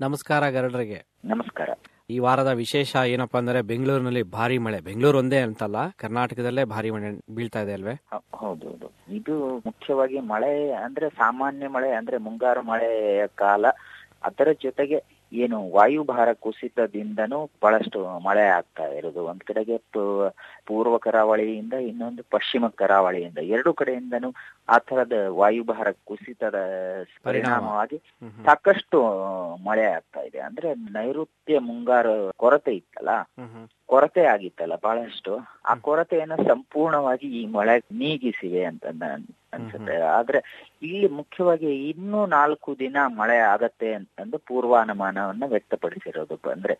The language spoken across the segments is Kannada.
ನಮಸ್ಕಾರ ಗರಡರಿಗೆ. ನಮಸ್ಕಾರ. ಈ ವಾರದ ವಿಶೇಷ ಏನಪ್ಪಾ ಅಂದ್ರೆ ಬೆಂಗಳೂರಿನಲ್ಲಿ ಭಾರಿ ಮಳೆ. ಬೆಂಗಳೂರು ಒಂದೇ ಅಂತಲ್ಲ ಕರ್ನಾಟಕದಲ್ಲೇ ಭಾರಿ ಮಳೆ ಬೀಳ್ತಾ ಇದೆ ಅಲ್ವೇ? ಹೌದೌದು. ಹೌದು ಹೌದು ಇದು ಮುಖ್ಯವಾಗಿ ಮಳೆ ಅಂದ್ರೆ ಸಾಮಾನ್ಯ ಮಳೆ ಅಂದ್ರೆ ಮುಂಗಾರು ಮಳೆಯ ಕಾಲ. ಅದರ ಜೊತೆಗೆ ಏನು ವಾಯುಭಾರ ಕುಸಿತದಿಂದನೂ ಬಹಳಷ್ಟು ಮಳೆ ಆಗ್ತಾ ಇರೋದು ಒಂದ್ ಕಡೆಗೆ ಪೂರ್ವ ಕರಾವಳಿಯಿಂದ ಇನ್ನೊಂದು ಪಶ್ಚಿಮ ಕರಾವಳಿಯಿಂದ. ಎರಡು ಕಡೆಯಿಂದನೂ ಆ ತರದ ವಾಯುಭಾರ ಕುಸಿತದ ಪರಿಣಾಮವಾಗಿ. ಸಾಕಷ್ಟು ಮಳೆ ಆಗ್ತಾ ಇದೆ. ಅಂದ್ರೆ ನೈಋತ್ಯ ಮುಂಗಾರು ಕೊರತೆ ಇತ್ತಲ್ಲ. ಕೊರತೆ ಆಗಿತ್ತಲ್ಲ ಬಹಳಷ್ಟು. ಆ ಕೊರತೆಯನ್ನು ಸಂಪೂರ್ಣವಾಗಿ ಈ ಮಳೆ ನೀಗಿಸಿವೆ ಅಂತ ನನ್- ಅನ್ಸುತ್ತೆ. ಆದ್ರೆ ಇಲ್ಲಿ ಮುಖ್ಯವಾಗಿ ಇನ್ನೂ ನಾಲ್ಕು ದಿನ ಮಳೆ ಆಗತ್ತೆ ಅಂತಂದು ಪೂರ್ವಾನುಮಾನವನ್ನ ವ್ಯಕ್ತಪಡಿಸಿರೋದು. ಅಂದ್ರೆ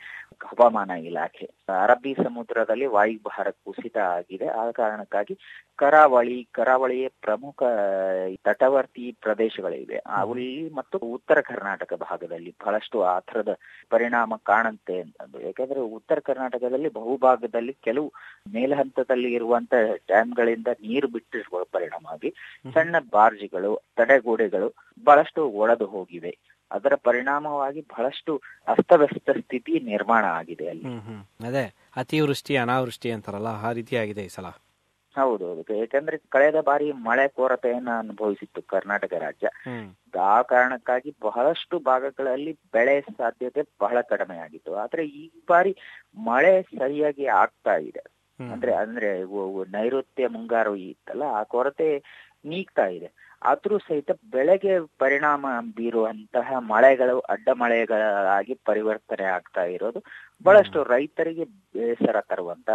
ಹವಾಮಾನ ಇಲಾಖೆ. ಅರಬ್ಬಿ ಸಮುದ್ರದಲ್ಲಿ ವಾಯುಭಾರ ಕುಸಿತ ಆಗಿದೆ. ಆ ಕಾರಣಕ್ಕಾಗಿ ಕರಾವಳಿ ಕರಾವಳಿಯ ಪ್ರಮುಖ ತಟವರ್ತಿ ಪ್ರದೇಶಗಳಿವೆ. ಅಲ್ಲಿ ಮತ್ತು ಉತ್ತರ ಕರ್ನಾಟಕ ಭಾಗದಲ್ಲಿ ಬಹಳಷ್ಟು ಆ ಥರದ ಪರಿಣಾಮ ಕಾಣುತ್ತೆ ಅಂತಂದು. ಯಾಕಂದ್ರೆ ಉತ್ತರ ಕರ್ನಾಟಕದಲ್ಲಿ ಬಹುಭಾಗದಲ್ಲಿ ಕೆಲವು ಮೇಲ್ಹಂತದಲ್ಲಿ ಇರುವಂತ ಡ್ಯಾಮ್ಗಳಿಂದ ನೀರು ಬಿಟ್ಟಿರುವ ಪರಿಣಾಮವಾಗಿ ಸಣ್ಣ ಬಾರ್ಜಿಗಳು ತಡೆಗೋಡೆಗಳು ಬಹಳಷ್ಟು ಒಡೆದು ಹೋಗಿವೆ. ಅದರ ಪರಿಣಾಮವಾಗಿ ಬಹಳಷ್ಟು ಅಸ್ತವ್ಯಸ್ತ ಸ್ಥಿತಿ ನಿರ್ಮಾಣ ಆಗಿದೆ ಅಲ್ಲಿ. ಅದೇ ಅತಿವೃಷ್ಟಿ ಅನಾವೃಷ್ಟಿ ಅಂತಾರಲ್ಲ ಆ ರೀತಿಯಾಗಿದೆ ಈ ಸಲ. ಹೌದು ಹೌದು. ಯಾಕಂದ್ರೆ ಕಳೆದ ಬಾರಿ ಮಳೆ ಕೊರತೆಯನ್ನ ಅನುಭವಿಸಿತ್ತು ಕರ್ನಾಟಕ ರಾಜ್ಯ. ಆ ಕಾರಣಕ್ಕಾಗಿ ಬಹಳಷ್ಟು ಭಾಗಗಳಲ್ಲಿ ಬೆಳೆ ಸಾಧ್ಯತೆ ಬಹಳ ಕಡಿಮೆ ಆಗಿತ್ತು. ಆದ್ರೆ ಈ ಬಾರಿ ಮಳೆ ಸರಿಯಾಗಿ ಆಗ್ತಾ ಇದೆ. ಅಂದ್ರೆ ಅಂದ್ರೆ ನೈಋತ್ಯ ಮುಂಗಾರು ಇತ್ತಲ್ಲ ಆ ಕೊರತೆ ನೀಗ್ತಾ ಇದೆ ಆದ್ರೂ ಸಹಿತ ಬೆಳೆಗೆ ಪರಿಣಾಮ ಬೀರುವಂತಹ ಮಳೆಗಳು ಅಡ್ಡ ಮಳೆಗಳಾಗಿ ಪರಿವರ್ತನೆ ಆಗ್ತಾ ಇರೋದು. ಬಹಳಷ್ಟು ರೈತರಿಗೆ ಬೇಸರ ತರುವಂತ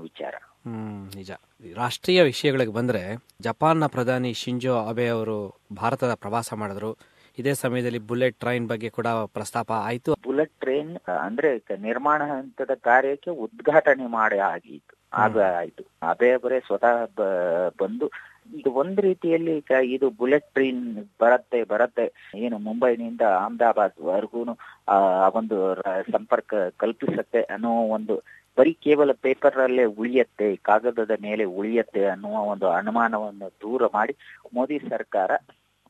ವಿಚಾರ. ಹ್ಮ್ ನಿಜ. ರಾಷ್ಟ್ರೀಯ ವಿಷಯಗಳಿಗೆ ಬಂದ್ರೆ ಜಪಾನ್ನ ಪ್ರಧಾನಿ ಶಿಂಜೋ ಅಬೆ ಅವರು ಭಾರತದ ಪ್ರವಾಸ ಮಾಡಿದ್ರು. ಇದೇ ಸಮಯದಲ್ಲಿ ಬುಲೆಟ್ ಟ್ರೈನ್ ಬಗ್ಗೆ ಕೂಡ ಪ್ರಸ್ತಾಪ ಆಯ್ತು. ಬುಲೆಟ್ ಟ್ರೈನ್ ಅಂದ್ರೆ ನಿರ್ಮಾಣ ಹಂತದ ಕಾರ್ಯಕ್ಕೆ ಉದ್ಘಾಟನೆ ಮಾಡಿ ಆಗಿತ್ತು. ಆಗ ಆಯ್ತು. ಅಬೆ ಅವರೇ ಸ್ವತಃ ಬಂದು ಇದು ಒಂದು ರೀತಿಯಲ್ಲಿ ಈಗ ಇದು ಬುಲೆಟ್ ಟ್ರೈನ್ ಬರತ್ತೆ ಬರತ್ತೆ. ಏನು ಮುಂಬೈನಿಂದ ಅಹಮದಾಬಾದ್ ವರ್ಗೂನು ಆ ಒಂದು ಸಂಪರ್ಕ ಕಲ್ಪಿಸತ್ತೆ ಅನ್ನೋ ಒಂದು, ಬರೀ ಕೇವಲ ಪೇಪರ್ ಅಲ್ಲೇ ಉಳಿಯತ್ತೆ, ಕಾಗದದ ಮೇಲೆ ಉಳಿಯತ್ತೆ ಅನ್ನುವ ಒಂದು ಅನುಮಾನವನ್ನು ದೂರ ಮಾಡಿ ಮೋದಿ ಸರ್ಕಾರ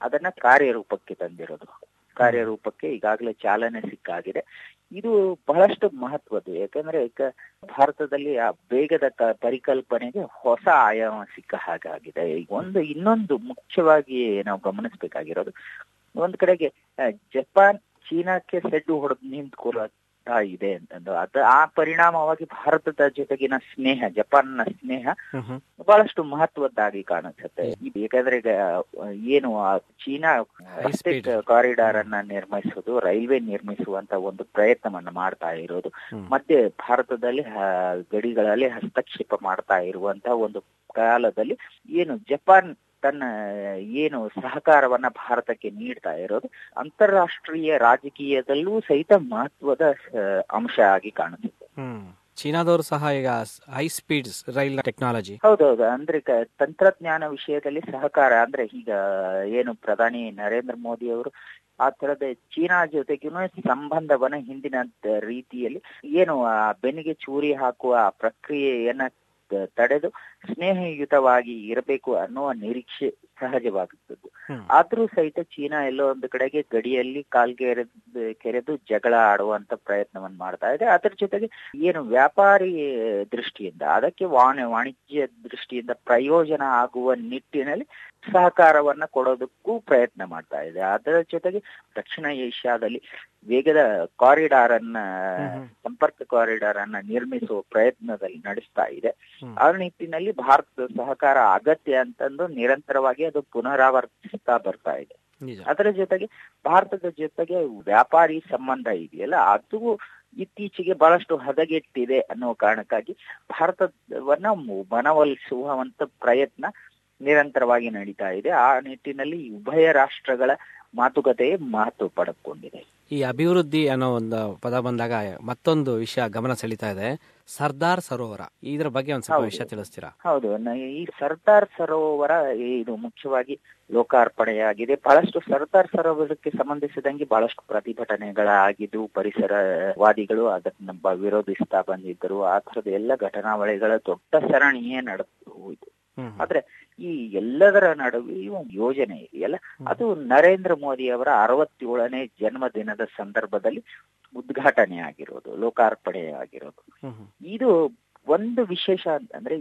ಅದನ್ನ ಕಾರ್ಯರೂಪಕ್ಕೆ ತಂದಿರೋದು. ಕಾರ್ಯರೂಪಕ್ಕೆ ಈಗಾಗಲೇ ಚಾಲನೆ ಸಿಕ್ಕಾಗಿದೆ. ಇದು ಬಹಳಷ್ಟು ಮಹತ್ವದ್ದು. ಯಾಕಂದ್ರೆ ಭಾರತದಲ್ಲಿ ಆ ವೇಗದ ಕ- ಪರಿಕಲ್ಪನೆಗೆ ಹೊಸ ಆಯಾಮ ಸಿಕ್ಕ ಹಾಗಾಗಿದೆ ಒಂದು ಇನ್ನೊಂದು ಮುಖ್ಯವಾಗಿ ನಾವು ಗಮನಿಸಬೇಕಾಗಿರೋದು, ಒಂದ್ ಕಡೆಗೆ ಜಪಾನ್, ಚೀನಾಕ್ಕೆ ಸೆಡ್ಡು ಹೊಡೆದು ನಿಂತ್ಕೊಳ್ಳುತ್ತಾ ಇದೆ ಅಂತಂದು. ಅದ ಆ ಪರಿಣಾಮವಾಗಿ ಭಾರತದ ಜೊತೆಗಿನ ಸ್ನೇಹ ಜಪಾನ್ನ ಸ್ನೇಹ ಹ್ಮ್ ಹ್ಮ್. ಬಹಳಷ್ಟು ಮಹತ್ವದ್ದಾಗಿ ಕಾಣಿಸುತ್ತೆ. ಇದು ಯಾಕಂದ್ರೆ ಈಗ ಏನು ಚೀನಾ ಕಾರಿಡಾರ್ ಅನ್ನ ನಿರ್ಮಿಸುವುದು ರೈಲ್ವೆ ನಿರ್ಮಿಸುವಂತ ಒಂದು ಪ್ರಯತ್ನವನ್ನ ಮಾಡ್ತಾ ಇರೋದು. ಮತ್ತೆ ಭಾರತದಲ್ಲಿ ಗಡಿಗಳಲ್ಲಿ ಹಸ್ತಕ್ಷೇಪ ಮಾಡ್ತಾ ಇರುವಂತಹ ಒಂದು ಕಾಲದಲ್ಲಿ ಏನು ಜಪಾನ್ ತನ್ನ ಏನು ಸಹಕಾರವನ್ನ ಭಾರತಕ್ಕೆ ನೀಡ್ತಾ ಇರೋದು ಅಂತಾರಾಷ್ಟ್ರೀಯ ರಾಜಕೀಯದಲ್ಲೂ ಸಹಿತ ಮಹತ್ವದ ಅಂಶ ಆಗಿ ಕಾಣುತ್ತೆ ಚೀನಾದವರು ಸಹ ಈಗ ಹೈ ಸ್ಪೀಡ್ ರೈಲ್ ಟೆಕ್ನಾಲಜಿ ಹೌದೌದು. ಅಂದ್ರೆ ತಂತ್ರಜ್ಞಾನ ವಿಷಯದಲ್ಲಿ ಸಹಕಾರ ಅಂದ್ರೆ ಈಗ ಏನು ಪ್ರಧಾನಿ ನರೇಂದ್ರ ಮೋದಿ ಅವರು ಆ ತರದ ಚೀನಾ ಜೊತೆಗಿನ ಸಂಬಂಧವನ್ನ ಹಿಂದಿನ ರೀತಿಯಲ್ಲಿ ಏನು ಆ ಬೆನ್ನಿಗೆ ಚೂರಿ ಹಾಕುವ ಪ್ರಕ್ರಿಯೆಯನ್ನ ತಡೆದು ಸ್ನೇಹಯುತವಾಗಿ ಇರಬೇಕು ಅನ್ನುವ ನಿರೀಕ್ಷೆ ಸಹಜವಾಗುತ್ತದೆ. ಆದ್ರೂ ಸಹಿತ ಚೀನಾ ಎಲ್ಲೋ ಒಂದು ಕಡೆಗೆ ಗಡಿಯಲ್ಲಿ ಕಾಲ್ಗೆರೆ ಕೆರೆದು ಜಗಳ ಆಡುವಂತ ಪ್ರಯತ್ನವನ್ನು ಮಾಡ್ತಾ ಇದೆ. ಅದರ ಜೊತೆಗೆ ಏನು ವ್ಯಾಪಾರಿ ದೃಷ್ಟಿಯಿಂದ ಅದಕ್ಕೆ ವಾಣಿ ವಾಣಿಜ್ಯ ದೃಷ್ಟಿಯಿಂದ ಪ್ರಯೋಜನ ಆಗುವ ನಿಟ್ಟಿನಲ್ಲಿ ಸಹಕಾರವನ್ನ ಕೊಡೋದಕ್ಕೂ ಪ್ರಯತ್ನ ಮಾಡ್ತಾ ಇದೆ. ಅದರ ಜೊತೆಗೆ ದಕ್ಷಿಣ ಏಷ್ಯಾದಲ್ಲಿ ವೇಗದ ಕಾರಿಡಾರ್ ಅನ್ನ. ಸಂಪರ್ಕ ಕಾರಿಡಾರ್ ಅನ್ನ ನಿರ್ಮಿಸುವ ಪ್ರಯತ್ನದಲ್ಲಿ ನಡೆಸ್ತಾ ಇದೆ. ಆ ನಿಟ್ಟಿನಲ್ಲಿ ಭಾರತದ ಸಹಕಾರ ಅಗತ್ಯ ಅಂತಂದು ನಿರಂತರವಾಗಿ ಅದು ಪುನರಾವರ್ತಿಸ್ತಾ ಬರ್ತಾ ಇದೆ. ಅದರ ಜೊತೆಗೆ ಭಾರತದ ಜೊತೆಗೆ ವ್ಯಾಪಾರಿ ಸಂಬಂಧ ಇದೆಯಲ್ಲ ಅದು ಇತ್ತೀಚೆಗೆ ಬಹಳಷ್ಟು ಹದಗೆಟ್ಟಿದೆ ಅನ್ನೋ ಕಾರಣಕ್ಕಾಗಿ ಭಾರತವನ್ನ ಮನವೊಲಿಸುವಂತ ಪ್ರಯತ್ನ ನಿರಂತರವಾಗಿ ನಡೀತಾ ಇದೆ. ಆ ನಿಟ್ಟಿನಲ್ಲಿ ಉಭಯ ರಾಷ್ಟ್ರಗಳ ಮಾತುಕತೆ ಮಹತ್ವ ಪಡೆದುಕೊಂಡಿದೆ ಈ ಅಭಿವೃದ್ಧಿ ಅನ್ನೋ ಒಂದು ಪದ ಬಂದಾಗ ಮತ್ತೊಂದು ವಿಷಯ ಗಮನ ಸೆಳಿತಾ ಇದೆ. ಸರ್ದಾರ್ ಸರೋವರ. ಇದರ ಬಗ್ಗೆ ಒಂದ್ ಸ್ವಲ್ಪ. ವಿಷಯ ತಿಳಿಸ್ತೀರಾ? ಹೌದು. ಈ ಸರ್ದಾರ್ ಸರೋವರ ಇದು ಮುಖ್ಯವಾಗಿ ಲೋಕಾರ್ಪಣೆಯಾಗಿದೆ. ಬಹಳಷ್ಟು ಸರ್ದಾರ್ ಸರೋವರಕ್ಕೆ ಸಂಬಂಧಿಸಿದಂಗೆ ಬಹಳಷ್ಟು ಪ್ರತಿಭಟನೆಗಳಾಗಿದ್ದು ಪರಿಸರವಾದಿಗಳು ಅದನ್ನ ವಿರೋಧಿಸ್ತಾ ಬಂದಿದ್ದರು. ಆ ತರದ ಎಲ್ಲ ಘಟನಾವಳಿಗಳ ದೊಡ್ಡ ಸರಣಿಯೇ ನಡೆದು ಹೋಯಿತು. ಆದ್ರೆ ಈ ಎಲ್ಲದರ ನಡುವೆಯೂ ಯೋಜನೆ ಇದೆಯಲ್ಲ ಅದು ನರೇಂದ್ರ ಮೋದಿ ಅವರ ಅರವತ್ತೇಳನೇ ಜನ್ಮದಿನದ ಸಂದರ್ಭದಲ್ಲಿ ಉದ್ಘಾಟನೆ ಆಗಿರೋದು ಲೋಕಾರ್ಪಣೆ ಆಗಿರೋದು. ಇದು ಒಂದು ವಿಶೇಷ ಅಂತಂದ್ರೆ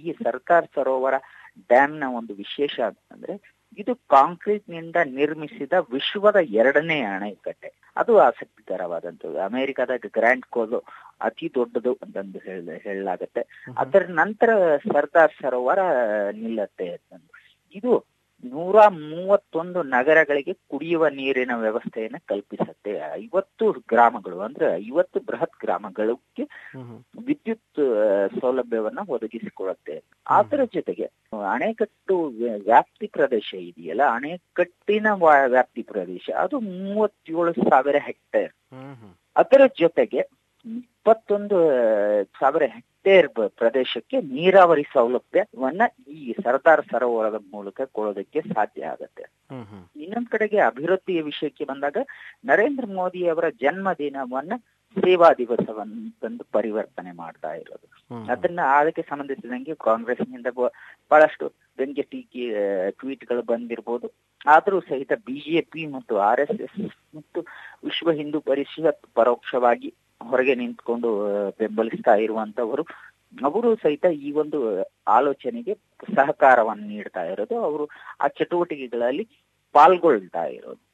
ಈ ಸರ್ಕಾರ ಸರೋವರ ಡ್ಯಾಮ್ನ ಒಂದು ವಿಶೇಷ ಅಂತಂದ್ರೆ ಇದು ಕಾಂಕ್ರೀಟ್ನಿಂದ ನಿರ್ಮಿಸಿದ ವಿಶ್ವದ ಎರಡನೇ ಅಣೆಕಟ್ಟೆ. ಅದು ಆಸಕ್ತಿಕರವಾದಂಥದ್ದು. ಅಮೆರಿಕದ ಗ್ರ್ಯಾಂಡ್ ಕೋಲು ಅತಿ ದೊಡ್ಡದು ಅಂತಂದು ಹೇಳ ಹೇಳಲಾಗತ್ತೆ. ಅದರ ನಂತರ ಸರ್ದಾರ್ ಸರೋವರ ನಿಲ್ಲತ್ತೆ ಅಂತಂದು. ಇದು ನೂರ ಮೂವತ್ತೊಂದು ನಗರಗಳಿಗೆ ಕುಡಿಯುವ ನೀರಿನ ವ್ಯವಸ್ಥೆಯನ್ನ ಕಲ್ಪಿಸುತ್ತೆ. ಐವತ್ತು ಗ್ರಾಮಗಳು ಅಂದ್ರೆ ಐವತ್ತು ಬೃಹತ್ ಗ್ರಾಮಗಳಿಗೆ ವಿದ್ಯುತ್ ಸೌಲಭ್ಯವನ್ನ ಒದಗಿಸಿಕೊಡುತ್ತೆ. ಅದರ ಜೊತೆಗೆ ಅಣೆಕಟ್ಟು ವ್ಯಾಪ್ತಿ ಪ್ರದೇಶ ಇದೆಯಲ್ಲ ಅಣೆಕಟ್ಟಿನ ವ್ಯಾಪ್ತಿ ಪ್ರದೇಶ ಅದು ಮೂವತ್ತೇಳು ಸಾವಿರ ಹೆಕ್ಟೇರ್. ಅದರ ಜೊತೆಗೆ ಇಪ್ಪತ್ತೊಂದು ಸಾವಿರ ಹೆಕ್ಟೇರ್ ಪ್ರದೇಶಕ್ಕೆ ನೀರಾವರಿ ಸೌಲಭ್ಯವನ್ನ ಈ ಸರ್ದಾರ್ ಸರೋವರದ ಮೂಲಕ ಕೊಡೋದಕ್ಕೆ ಸಾಧ್ಯ ಆಗತ್ತೆ. ಇನ್ನೊಂದ್ ಕಡೆಗೆ ಅಭಿವೃದ್ಧಿಯ ವಿಷಯಕ್ಕೆ ಬಂದಾಗ ನರೇಂದ್ರ ಮೋದಿ ಅವರ ಜನ್ಮದಿನವನ್ನ ಸೇವಾ ದಿವಸವನ್ನು ಪರಿವರ್ತನೆ ಮಾಡ್ತಾ ಇರೋದು. ಅದನ್ನ ಅದಕ್ಕೆ ಸಂಬಂಧಿಸಿದಂಗೆ ಕಾಂಗ್ರೆಸ್ನಿಂದ ಬಹಳಷ್ಟು ವ್ಯಂಗ್ಯ ಟೀಕೆ ಟ್ವೀಟ್ಗಳು ಬಂದಿರಬಹುದು ಆದರೂ ಸಹಿತ ಬಿಜೆಪಿ ಮತ್ತು ಆರ್ ಎಸ್ ಎಸ್ ಮತ್ತು ವಿಶ್ವ ಹಿಂದೂ ಪರಿಷತ್ ಪರೋಕ್ಷವಾಗಿ ಹೊರಗೆ ನಿಂತ್ಕೊಂಡು ಬೆಂಬಲಿಸ್ತಾ ಇರುವಂತವರು, ಅವರು ಸಹಿತ ಈ ಒಂದು ಆಲೋಚನೆಗೆ ಸಹಕಾರವನ್ನು ನೀಡ್ತಾ ಇರೋದು. ಅವರು ಆ ಚಟುವಟಿಕೆಗಳಲ್ಲಿ ಪಾಲ್ಗೊಳ್ತಾ ಇರೋದು.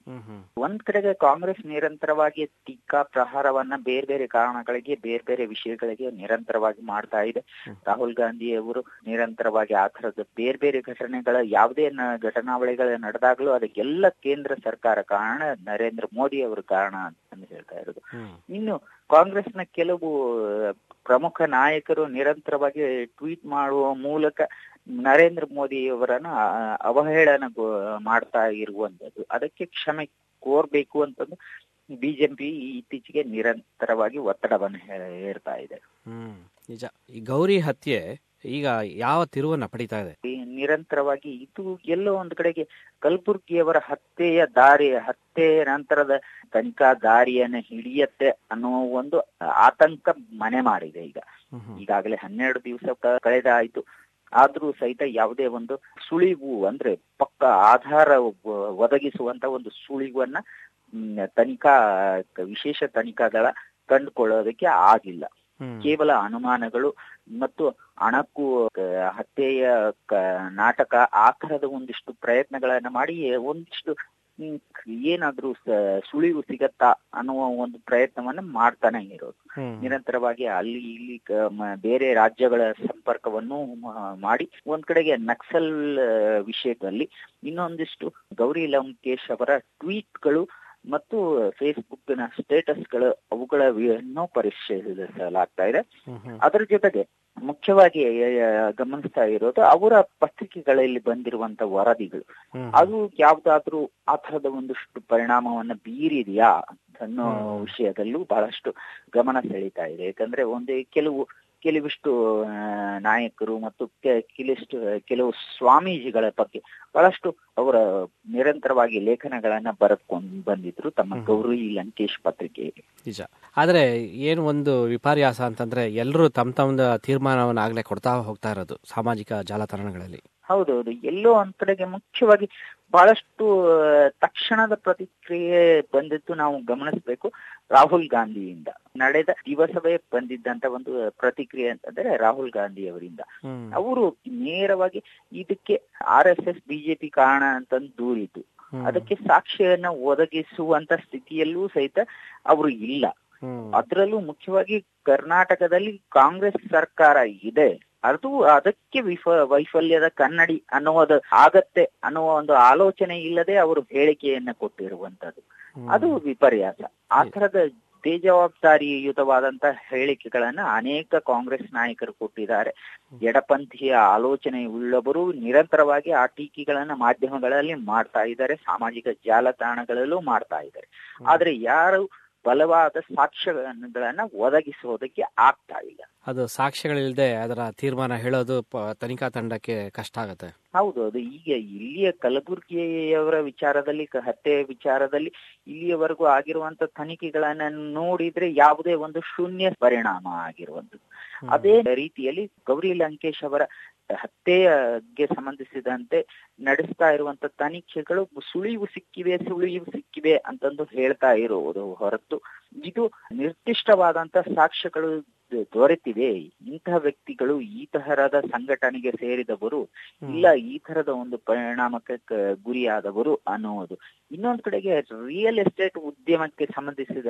ಒಂದ್ ಕಡೆಗೆ ಕಾಂಗ್ರೆಸ್ ನಿರಂತರವಾಗಿ ಟೀಕಾ ಪ್ರಹಾರವನ್ನ ಬೇರೆ ಬೇರೆ ಕಾರಣಗಳಿಗೆ ಬೇರೆ ಬೇರೆ ವಿಷಯಗಳಿಗೆ ನಿರಂತರವಾಗಿ ಮಾಡ್ತಾ ಇದೆ. ರಾಹುಲ್ ಗಾಂಧಿ ಅವರು ನಿರಂತರವಾಗಿ ಆ ತರದ ಬೇರೆ ಬೇರೆ ಘಟನೆಗಳ ಯಾವುದೇ ಘಟನಾವಳಿಗಳು ನಡೆದಾಗ್ಲೂ ಅದಕ್ಕೆಲ್ಲ ಕೇಂದ್ರ ಸರ್ಕಾರ ಕಾರಣ ನರೇಂದ್ರ ಮೋದಿ ಅವರು ಕಾರಣ ಅಂತ ಹೇಳ್ತಾ ಇರೋದು. ಇನ್ನು ಕಾಂಗ್ರೆಸ್ನ ಕೆಲವು ಪ್ರಮುಖ ನಾಯಕರು ನಿರಂತರವಾಗಿ ಟ್ವೀಟ್ ಮಾಡುವ ಮೂಲಕ ನರೇಂದ್ರ ಮೋದಿ ಅವರನ್ನ ಅವಹೇಳನ ಮಾಡ್ತಾ ಇರುವಂತದ್ದು. ಅದಕ್ಕೆ ಕ್ಷಮೆ ಕೋರ್ಬೇಕು ಅಂತಂದು ಬಿಜೆಪಿ ಇತ್ತೀಚೆಗೆ ನಿರಂತರವಾಗಿ ಒತ್ತಡವನ್ನು ಹೇರ್ತಾ ಇದೆ. ಹ್ಮ್, ನಿಜ. ಈ ಗೌರಿ ಹತ್ಯೆ ಈಗ ಯಾವ ತಿರುವನ್ನ ಪಡಿತಾ ಇದೆ? ನಿರಂತರವಾಗಿ ಇದು ಎಲ್ಲೋ ಒಂದು ಕಡೆಗೆ ಕಲಬುರ್ಗಿಯವರ ಹತ್ಯೆಯ ದಾರಿ ಹತ್ಯೆ ನಂತರದ ತನಿಖಾ ದಾರಿಯನ್ನು ಹಿಡಿಯತ್ತೆ ಅನ್ನೋ ಒಂದು ಆತಂಕ ಮನೆ ಮಾಡಿದೆ ಈಗ. ಈಗಾಗಲೇ ಹನ್ನೆರಡು ದಿವಸ ಕಳೆದ ಆಯ್ತು ಆದ್ರೂ ಸಹಿತ ಯಾವುದೇ ಒಂದು ಸುಳಿವು ಅಂದ್ರೆ ಪಕ್ಕ ಆಧಾರ ಒದಗಿಸುವಂತ ಒಂದು ಸುಳಿವನ್ನ ತನಿಖಾ ವಿಶೇಷ ತನಿಖಾ ದಳ ಕಂಡುಕೊಳ್ಳೋದಕ್ಕೆ ಆಗಿಲ್ಲ. ಕೇವಲ ಅನುಮಾನಗಳು ಮತ್ತು ಅಣಕು ಹತ್ಯೆಯ ನಾಟಕ ಆ ತರದ ಒಂದಿಷ್ಟು ಪ್ರಯತ್ನಗಳನ್ನ ಮಾಡಿ ಒಂದಿಷ್ಟು ಏನಾದ್ರೂ ಸುಳಿವು ಸಿಗತ್ತಾ ಅನ್ನುವ ಒಂದು ಪ್ರಯತ್ನವನ್ನ ಮಾಡ್ತಾನೆ ಇರೋದು. ನಿರಂತರವಾಗಿ ಅಲ್ಲಿ ಇಲ್ಲಿ ಬೇರೆ ರಾಜ್ಯಗಳ ಸಂಪರ್ಕವನ್ನು ಮಾಡಿ ಒಂದ್ ಕಡೆಗೆ ನಕ್ಸಲ್ ವಿಷಯದಲ್ಲಿ ಇನ್ನೊಂದಿಷ್ಟು ಗೌರಿ ಲಂಕೇಶ್ ಅವರ ಟ್ವೀಟ್ಗಳು ಮತ್ತು ಫೇಸ್ಬುಕ್ನ ಸ್ಟೇಟಸ್ಗಳು ಅವುಗಳನ್ನು ಪರಿಶೀಲಿಸಲಾಗ್ತಾ ಇದೆ. ಅದರ ಜೊತೆಗೆ ಮುಖ್ಯವಾಗಿ ಗಮನಿಸ್ತಾ ಇರೋದು ಅವರ ಪತ್ರಿಕೆಗಳಲ್ಲಿ ಬಂದಿರುವಂತ ವರದಿಗಳು. ಅದು ಯಾವ್ದಾದ್ರು ಆ ತರದ ಒಂದಷ್ಟು ಪರಿಣಾಮವನ್ನ ಬೀರಿದೆಯಾ ಅನ್ನೋ ವಿಷಯದಲ್ಲೂ ಬಹಳಷ್ಟು ಗಮನ ಸೆಳೀತಾ ಇದೆ. ಯಾಕಂದ್ರೆ ಒಂದೇ ಕೆಲವು ಕೆಲವಿಷ್ಟು ನಾಯಕರು ಮತ್ತು ಕೆಲಷ್ಟು ಕೆಲವು ಸ್ವಾಮೀಜಿಗಳ ಬಗ್ಗೆ ಬಹಳಷ್ಟು ಅವರ ನಿರಂತರವಾಗಿ ಲೇಖನಗಳನ್ನ ಬರೆದ್ಕೊಂಡು ಬಂದಿದ್ರು ತಮ್ಮ ಗೌರಿ ಲಂಕೇಶ್ ಪತ್ರಿಕೆ. ನಿಜ. ಆದ್ರೆ ಏನು ಒಂದು ವಿಪರ್ಯಾಸ ಅಂತಂದ್ರೆ ಎಲ್ಲರೂ ತಮ್ಮ ತಮ್ಮ ತೀರ್ಮಾನವನ್ನು ಆಗ್ಲೇ ಕೊಡ್ತಾ ಹೋಗ್ತಾ ಇರೋದು ಸಾಮಾಜಿಕ ಜಾಲತಾಣಗಳಲ್ಲಿ. ಹೌದೌದು. ಎಲ್ಲೋ ಅಂತಡೆಗೆ ಕಡೆಗೆ ಮುಖ್ಯವಾಗಿ ಬಹಳಷ್ಟು ತಕ್ಷಣದ ಪ್ರತಿಕ್ರಿಯೆ ಬಂದಿದ್ದು ನಾವು ಗಮನಿಸಬೇಕು ರಾಹುಲ್ ಗಾಂಧಿಯಿಂದ. ನಡೆದ ದಿವಸವೇ ಬಂದಿದ್ದಂತ ಒಂದು ಪ್ರತಿಕ್ರಿಯೆ ಅಂತಂದ್ರೆ ರಾಹುಲ್ ಗಾಂಧಿ ಅವರಿಂದ. ಅವರು ನೇರವಾಗಿ ಇದಕ್ಕೆ ಆರ್ ಎಸ್ ಎಸ್ ಬಿಜೆಪಿ ಕಾರಣ ಅಂತಂದು ದೂರಿದ್ದು. ಅದಕ್ಕೆ ಸಾಕ್ಷ್ಯನ ಒದಗಿಸುವಂತ ಸ್ಥಿತಿಯಲ್ಲೂ ಸಹಿತ ಅವರು ಇಲ್ಲ. ಅದರಲ್ಲೂ ಮುಖ್ಯವಾಗಿ ಕರ್ನಾಟಕದಲ್ಲಿ ಕಾಂಗ್ರೆಸ್ ಸರ್ಕಾರ ಇದೆ. ಅದು ಅದಕ್ಕೆ ವಿಫ ವೈಫಲ್ಯದ ಕನ್ನಡಿ ಅನ್ನುವುದು ಆಗತ್ತೆ ಅನ್ನುವ ಒಂದು ಆಲೋಚನೆ ಇಲ್ಲದೆ ಅವರು ಹೇಳಿಕೆಯನ್ನ ಕೊಟ್ಟಿರುವಂತದ್ದು ಅದು ವಿಪರ್ಯಾಸ. ಆ ತರದ ಬೇಜವಾಬ್ದಾರಿಯುತವಾದಂತಹ ಹೇಳಿಕೆಗಳನ್ನ ಅನೇಕ ಕಾಂಗ್ರೆಸ್ ನಾಯಕರು ಕೊಟ್ಟಿದ್ದಾರೆ. ಎಡಪಂಥೀಯ ಆಲೋಚನೆ ಉಳ್ಳವರು ನಿರಂತರವಾಗಿ ಆ ಟೀಕೆಗಳನ್ನ ಮಾಧ್ಯಮಗಳಲ್ಲಿ ಮಾಡ್ತಾ ಇದ್ದಾರೆ ಸಾಮಾಜಿಕ ಜಾಲತಾಣಗಳಲ್ಲೂ ಮಾಡ್ತಾ ಇದ್ದಾರೆ. ಆದ್ರೆ ಯಾರು ಬಲವಾದ ಸಾಕ್ಷ್ಯಗಳನ್ನ ಒದಗಿಸೋದಕ್ಕೆ ಆಗ್ತಾ ಇಲ್ಲ. ಅದು ಸಾಕ್ಷ್ಯಗಳಿಲ್ಲದೆ ಅದರ ತೀರ್ಮಾನ ಹೇಳೋದು ತನಿಖಾ ತಂಡಕ್ಕೆ ಕಷ್ಟ ಆಗುತ್ತೆ. ಹೌದು ಅದು ಈಗ ಇಲ್ಲಿಯ ಕಲಬುರ್ಗಿಯವರ ವಿಚಾರದಲ್ಲಿ ಹತ್ಯೆ ವಿಚಾರದಲ್ಲಿ ಇಲ್ಲಿಯವರೆಗೂ ಆಗಿರುವಂತ ತನಿಖೆಗಳನ್ನ ನೋಡಿದ್ರೆ ಯಾವುದೇ ಒಂದು ಶೂನ್ಯ ಪರಿಣಾಮ ಆಗಿರುವಂತದ್ದು ಅದೇ ರೀತಿಯಲ್ಲಿ ಗೌರಿ ಲಂಕೇಶ್ ಅವರ ಹತ್ಯೆಗೆ ಸಂಬಂಧಿಸಿದಂತೆ ನಡೆಸ್ತಾ ಇರುವಂತ ತನಿಖೆಗಳು ಸುಳಿವು ಸಿಕ್ಕಿವೆ ಸುಳಿವು ಸಿಕ್ಕಿವೆ ಅಂತಂದು ಹೇಳ್ತಾ ಇರುವುದು ಹೊರತು ಇದು ನಿರ್ದಿಷ್ಟವಾದಂತ ಸಾಕ್ಷ್ಯಗಳು ದೊರೆತಿವೆ. ಇಂತಹ ವ್ಯಕ್ತಿಗಳು ಈ ತರಹದ ಸಂಘಟನೆಗೆ ಸೇರಿದವರು ಇಲ್ಲ ಈ ತರದ ಒಂದು ಪರಿಣಾಮಕ್ಕೆ ಗುರಿಯಾದವರು ಅನ್ನುವುದು. ಇನ್ನೊಂದು ಕಡೆಗೆ ರಿಯಲ್ ಎಸ್ಟೇಟ್ ಉದ್ಯಮಕ್ಕೆ ಸಂಬಂಧಿಸಿದ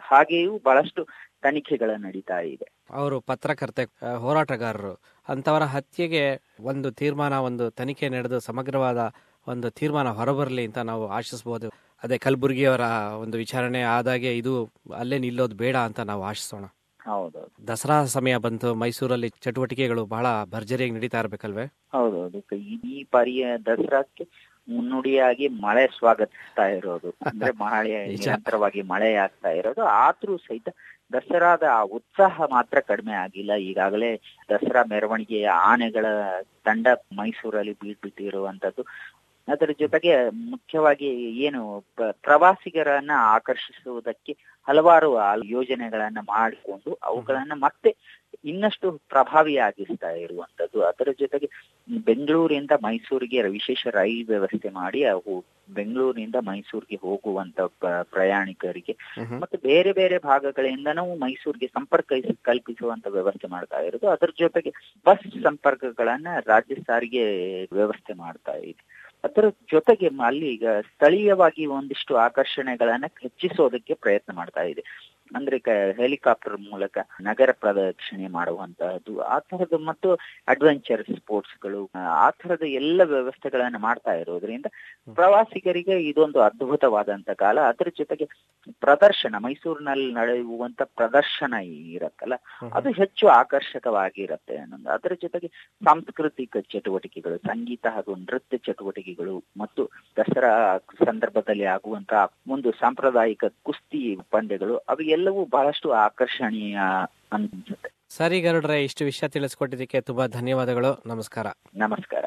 ಹಾಗೆಯೂ ಬಹಳಷ್ಟು ತನಿಖೆಗಳ ನಡೀತಾ ಇದೆ. ಅವರು ಪತ್ರಕರ್ತೆ ಹೋರಾಟಗಾರರು ಅಂತವರ ಹತ್ಯೆಗೆ ಒಂದು ತೀರ್ಮಾನ ಒಂದು ತನಿಖೆ ನಡೆದು ಸಮಗ್ರವಾದ ಒಂದು ತೀರ್ಮಾನ ಹೊರಬರಲಿ ಅಂತ ನಾವು ಆಶಿಸಬಹುದು ಅದೇ ಕಲಬುರಗಿಯವರ ಒಂದು ವಿಚಾರಣೆ ಆದಾಗೆ ಇದು ಅಲ್ಲೇ ನಿಲ್ಲೋದು ಬೇಡ ಅಂತ ನಾವು ಆಶಿಸೋಣ. ಹೌದೌದು. ದಸರಾ ಸಮಯ ಬಂತು ಮೈಸೂರಲ್ಲಿ ಚಟುವಟಿಕೆಗಳು ಬಹಳ ಭರ್ಜರಿಯಾಗಿ ನಡೀತಾ ಇರಬೇಕಲ್ವೇ? ಹೌದೌದು. ಈ- ಈ ಬಾರಿಯ ದಸರಾಕ್ಕೆ ಮುನ್ನುಡಿಯಾಗಿ ಮಳೆ ಸ್ವಾಗತಿಸ್ತಾ ಇರೋದು. ಅಂದ್ರೆ ಮಳೆ. ನಿರಂತರವಾಗಿ ಮಳೆ ಆಗ್ತಾ ಇರೋದು. ಆದ್ರೂ ಸಹಿತ ದಸರಾದ ಆ ಉತ್ಸಾಹ ಮಾತ್ರ ಕಡಿಮೆ ಆಗಿಲ್ಲ. ಈಗಾಗಲೇ ದಸರಾ ಮೆರವಣಿಗೆಯ ಆನೆಗಳ ತಂಡ ಮೈಸೂರಲ್ಲಿ ಬೀಳ್ಬಿಟ್ಟಿರುವಂತದ್ದು ಅದರ ಜೊತೆಗೆ ಮುಖ್ಯವಾಗಿ ಏನು ಪ್ರವಾಸಿಗರನ್ನ ಆಕರ್ಷಿಸುವುದಕ್ಕೆ ಹಲವಾರು ಯೋಜನೆಗಳನ್ನ ಮಾಡಿಕೊಂಡು ಅವುಗಳನ್ನ ಮತ್ತೆ ಇನ್ನಷ್ಟು ಪ್ರಭಾವಿಯಾಗಿಸ್ತಾ ಇರುವಂತದ್ದು. ಅದರ ಜೊತೆಗೆ ಬೆಂಗಳೂರಿಂದ ಮೈಸೂರಿಗೆ ವಿಶೇಷ ರೈಲ್ ವ್ಯವಸ್ಥೆ ಮಾಡಿ ಅವು ಬೆಂಗಳೂರಿನಿಂದ ಮೈಸೂರಿಗೆ ಹೋಗುವಂತ ಪ್ರಯಾಣಿಕರಿಗೆ ಮತ್ತೆ ಬೇರೆ ಬೇರೆ ಭಾಗಗಳಿಂದನೂ ಮೈಸೂರಿಗೆ ಸಂಪರ್ಕ ಕಲ್ಪಿಸುವಂತ ವ್ಯವಸ್ಥೆ ಮಾಡ್ತಾ ಇರೋದು ಅದರ ಜೊತೆಗೆ ಬಸ್ ಸಂಪರ್ಕಗಳನ್ನ ರಾಜ್ಯ ಸಾರಿಗೆ ವ್ಯವಸ್ಥೆ ಮಾಡ್ತಾ ಇದೆ. ಅದರ ಜೊತೆಗೆ ಅಲ್ಲಿ ಈಗ ಸ್ಥಳೀಯವಾಗಿ ಒಂದಿಷ್ಟು ಆಕರ್ಷಣೆಗಳನ್ನ ಹೆಚ್ಚಿಸೋದಕ್ಕೆ ಪ್ರಯತ್ನ ಮಾಡ್ತಾ ಇದೆ. ಅಂದ್ರೆ ಹೆಲಿಕಾಪ್ಟರ್ ಮೂಲಕ ನಗರ ಪ್ರದಕ್ಷಿಣೆ ಮಾಡುವಂತಹದ್ದು ಆ ತರದ ಮತ್ತು ಅಡ್ವೆಂಚರ್ ಸ್ಪೋರ್ಟ್ಸ್ಗಳು ಆ ತರದ ಎಲ್ಲ ವ್ಯವಸ್ಥೆಗಳನ್ನ ಮಾಡ್ತಾ ಇರೋದ್ರಿಂದ ಪ್ರವಾಸಿಗರಿಗೆ ಇದೊಂದು ಅದ್ಭುತವಾದಂತ ಕಾಲ. ಅದರ ಜೊತೆಗೆ ಪ್ರದರ್ಶನ ಮೈಸೂರಿನಲ್ಲಿ ನಡೆಯುವಂತ ಪ್ರದರ್ಶನ ಇರತ್ತಲ್ಲ ಅದು ಹೆಚ್ಚು ಆಕರ್ಷಕವಾಗಿರುತ್ತೆ ಅನ್ನೋದು. ಅದರ ಜೊತೆಗೆ ಸಾಂಸ್ಕೃತಿಕ ಚಟುವಟಿಕೆಗಳು ಸಂಗೀತ ಹಾಗೂ ನೃತ್ಯ ಚಟುವಟಿಕೆಗಳು ಮತ್ತು ದಸರಾ ಸಂದರ್ಭದಲ್ಲಿ ಆಗುವಂತಹ ಒಂದು ಸಾಂಪ್ರದಾಯಿಕ ಕುಸ್ತಿ ಪಂದ್ಯಗಳು ಅವು ಎಲ್ಲವೂ ಬಹಳಷ್ಟು ಆಕರ್ಷಣೀಯ ಅನ್ಸುತ್ತೆ ಸರಿ ಗರುಡ್ರೆ ಇಷ್ಟು ವಿಷಯ ತಿಳಿಸ್ಕೊಟ್ಟಿದ್ದಕ್ಕೆ ತುಂಬಾ ಧನ್ಯವಾದಗಳು. ನಮಸ್ಕಾರ. ನಮಸ್ಕಾರ.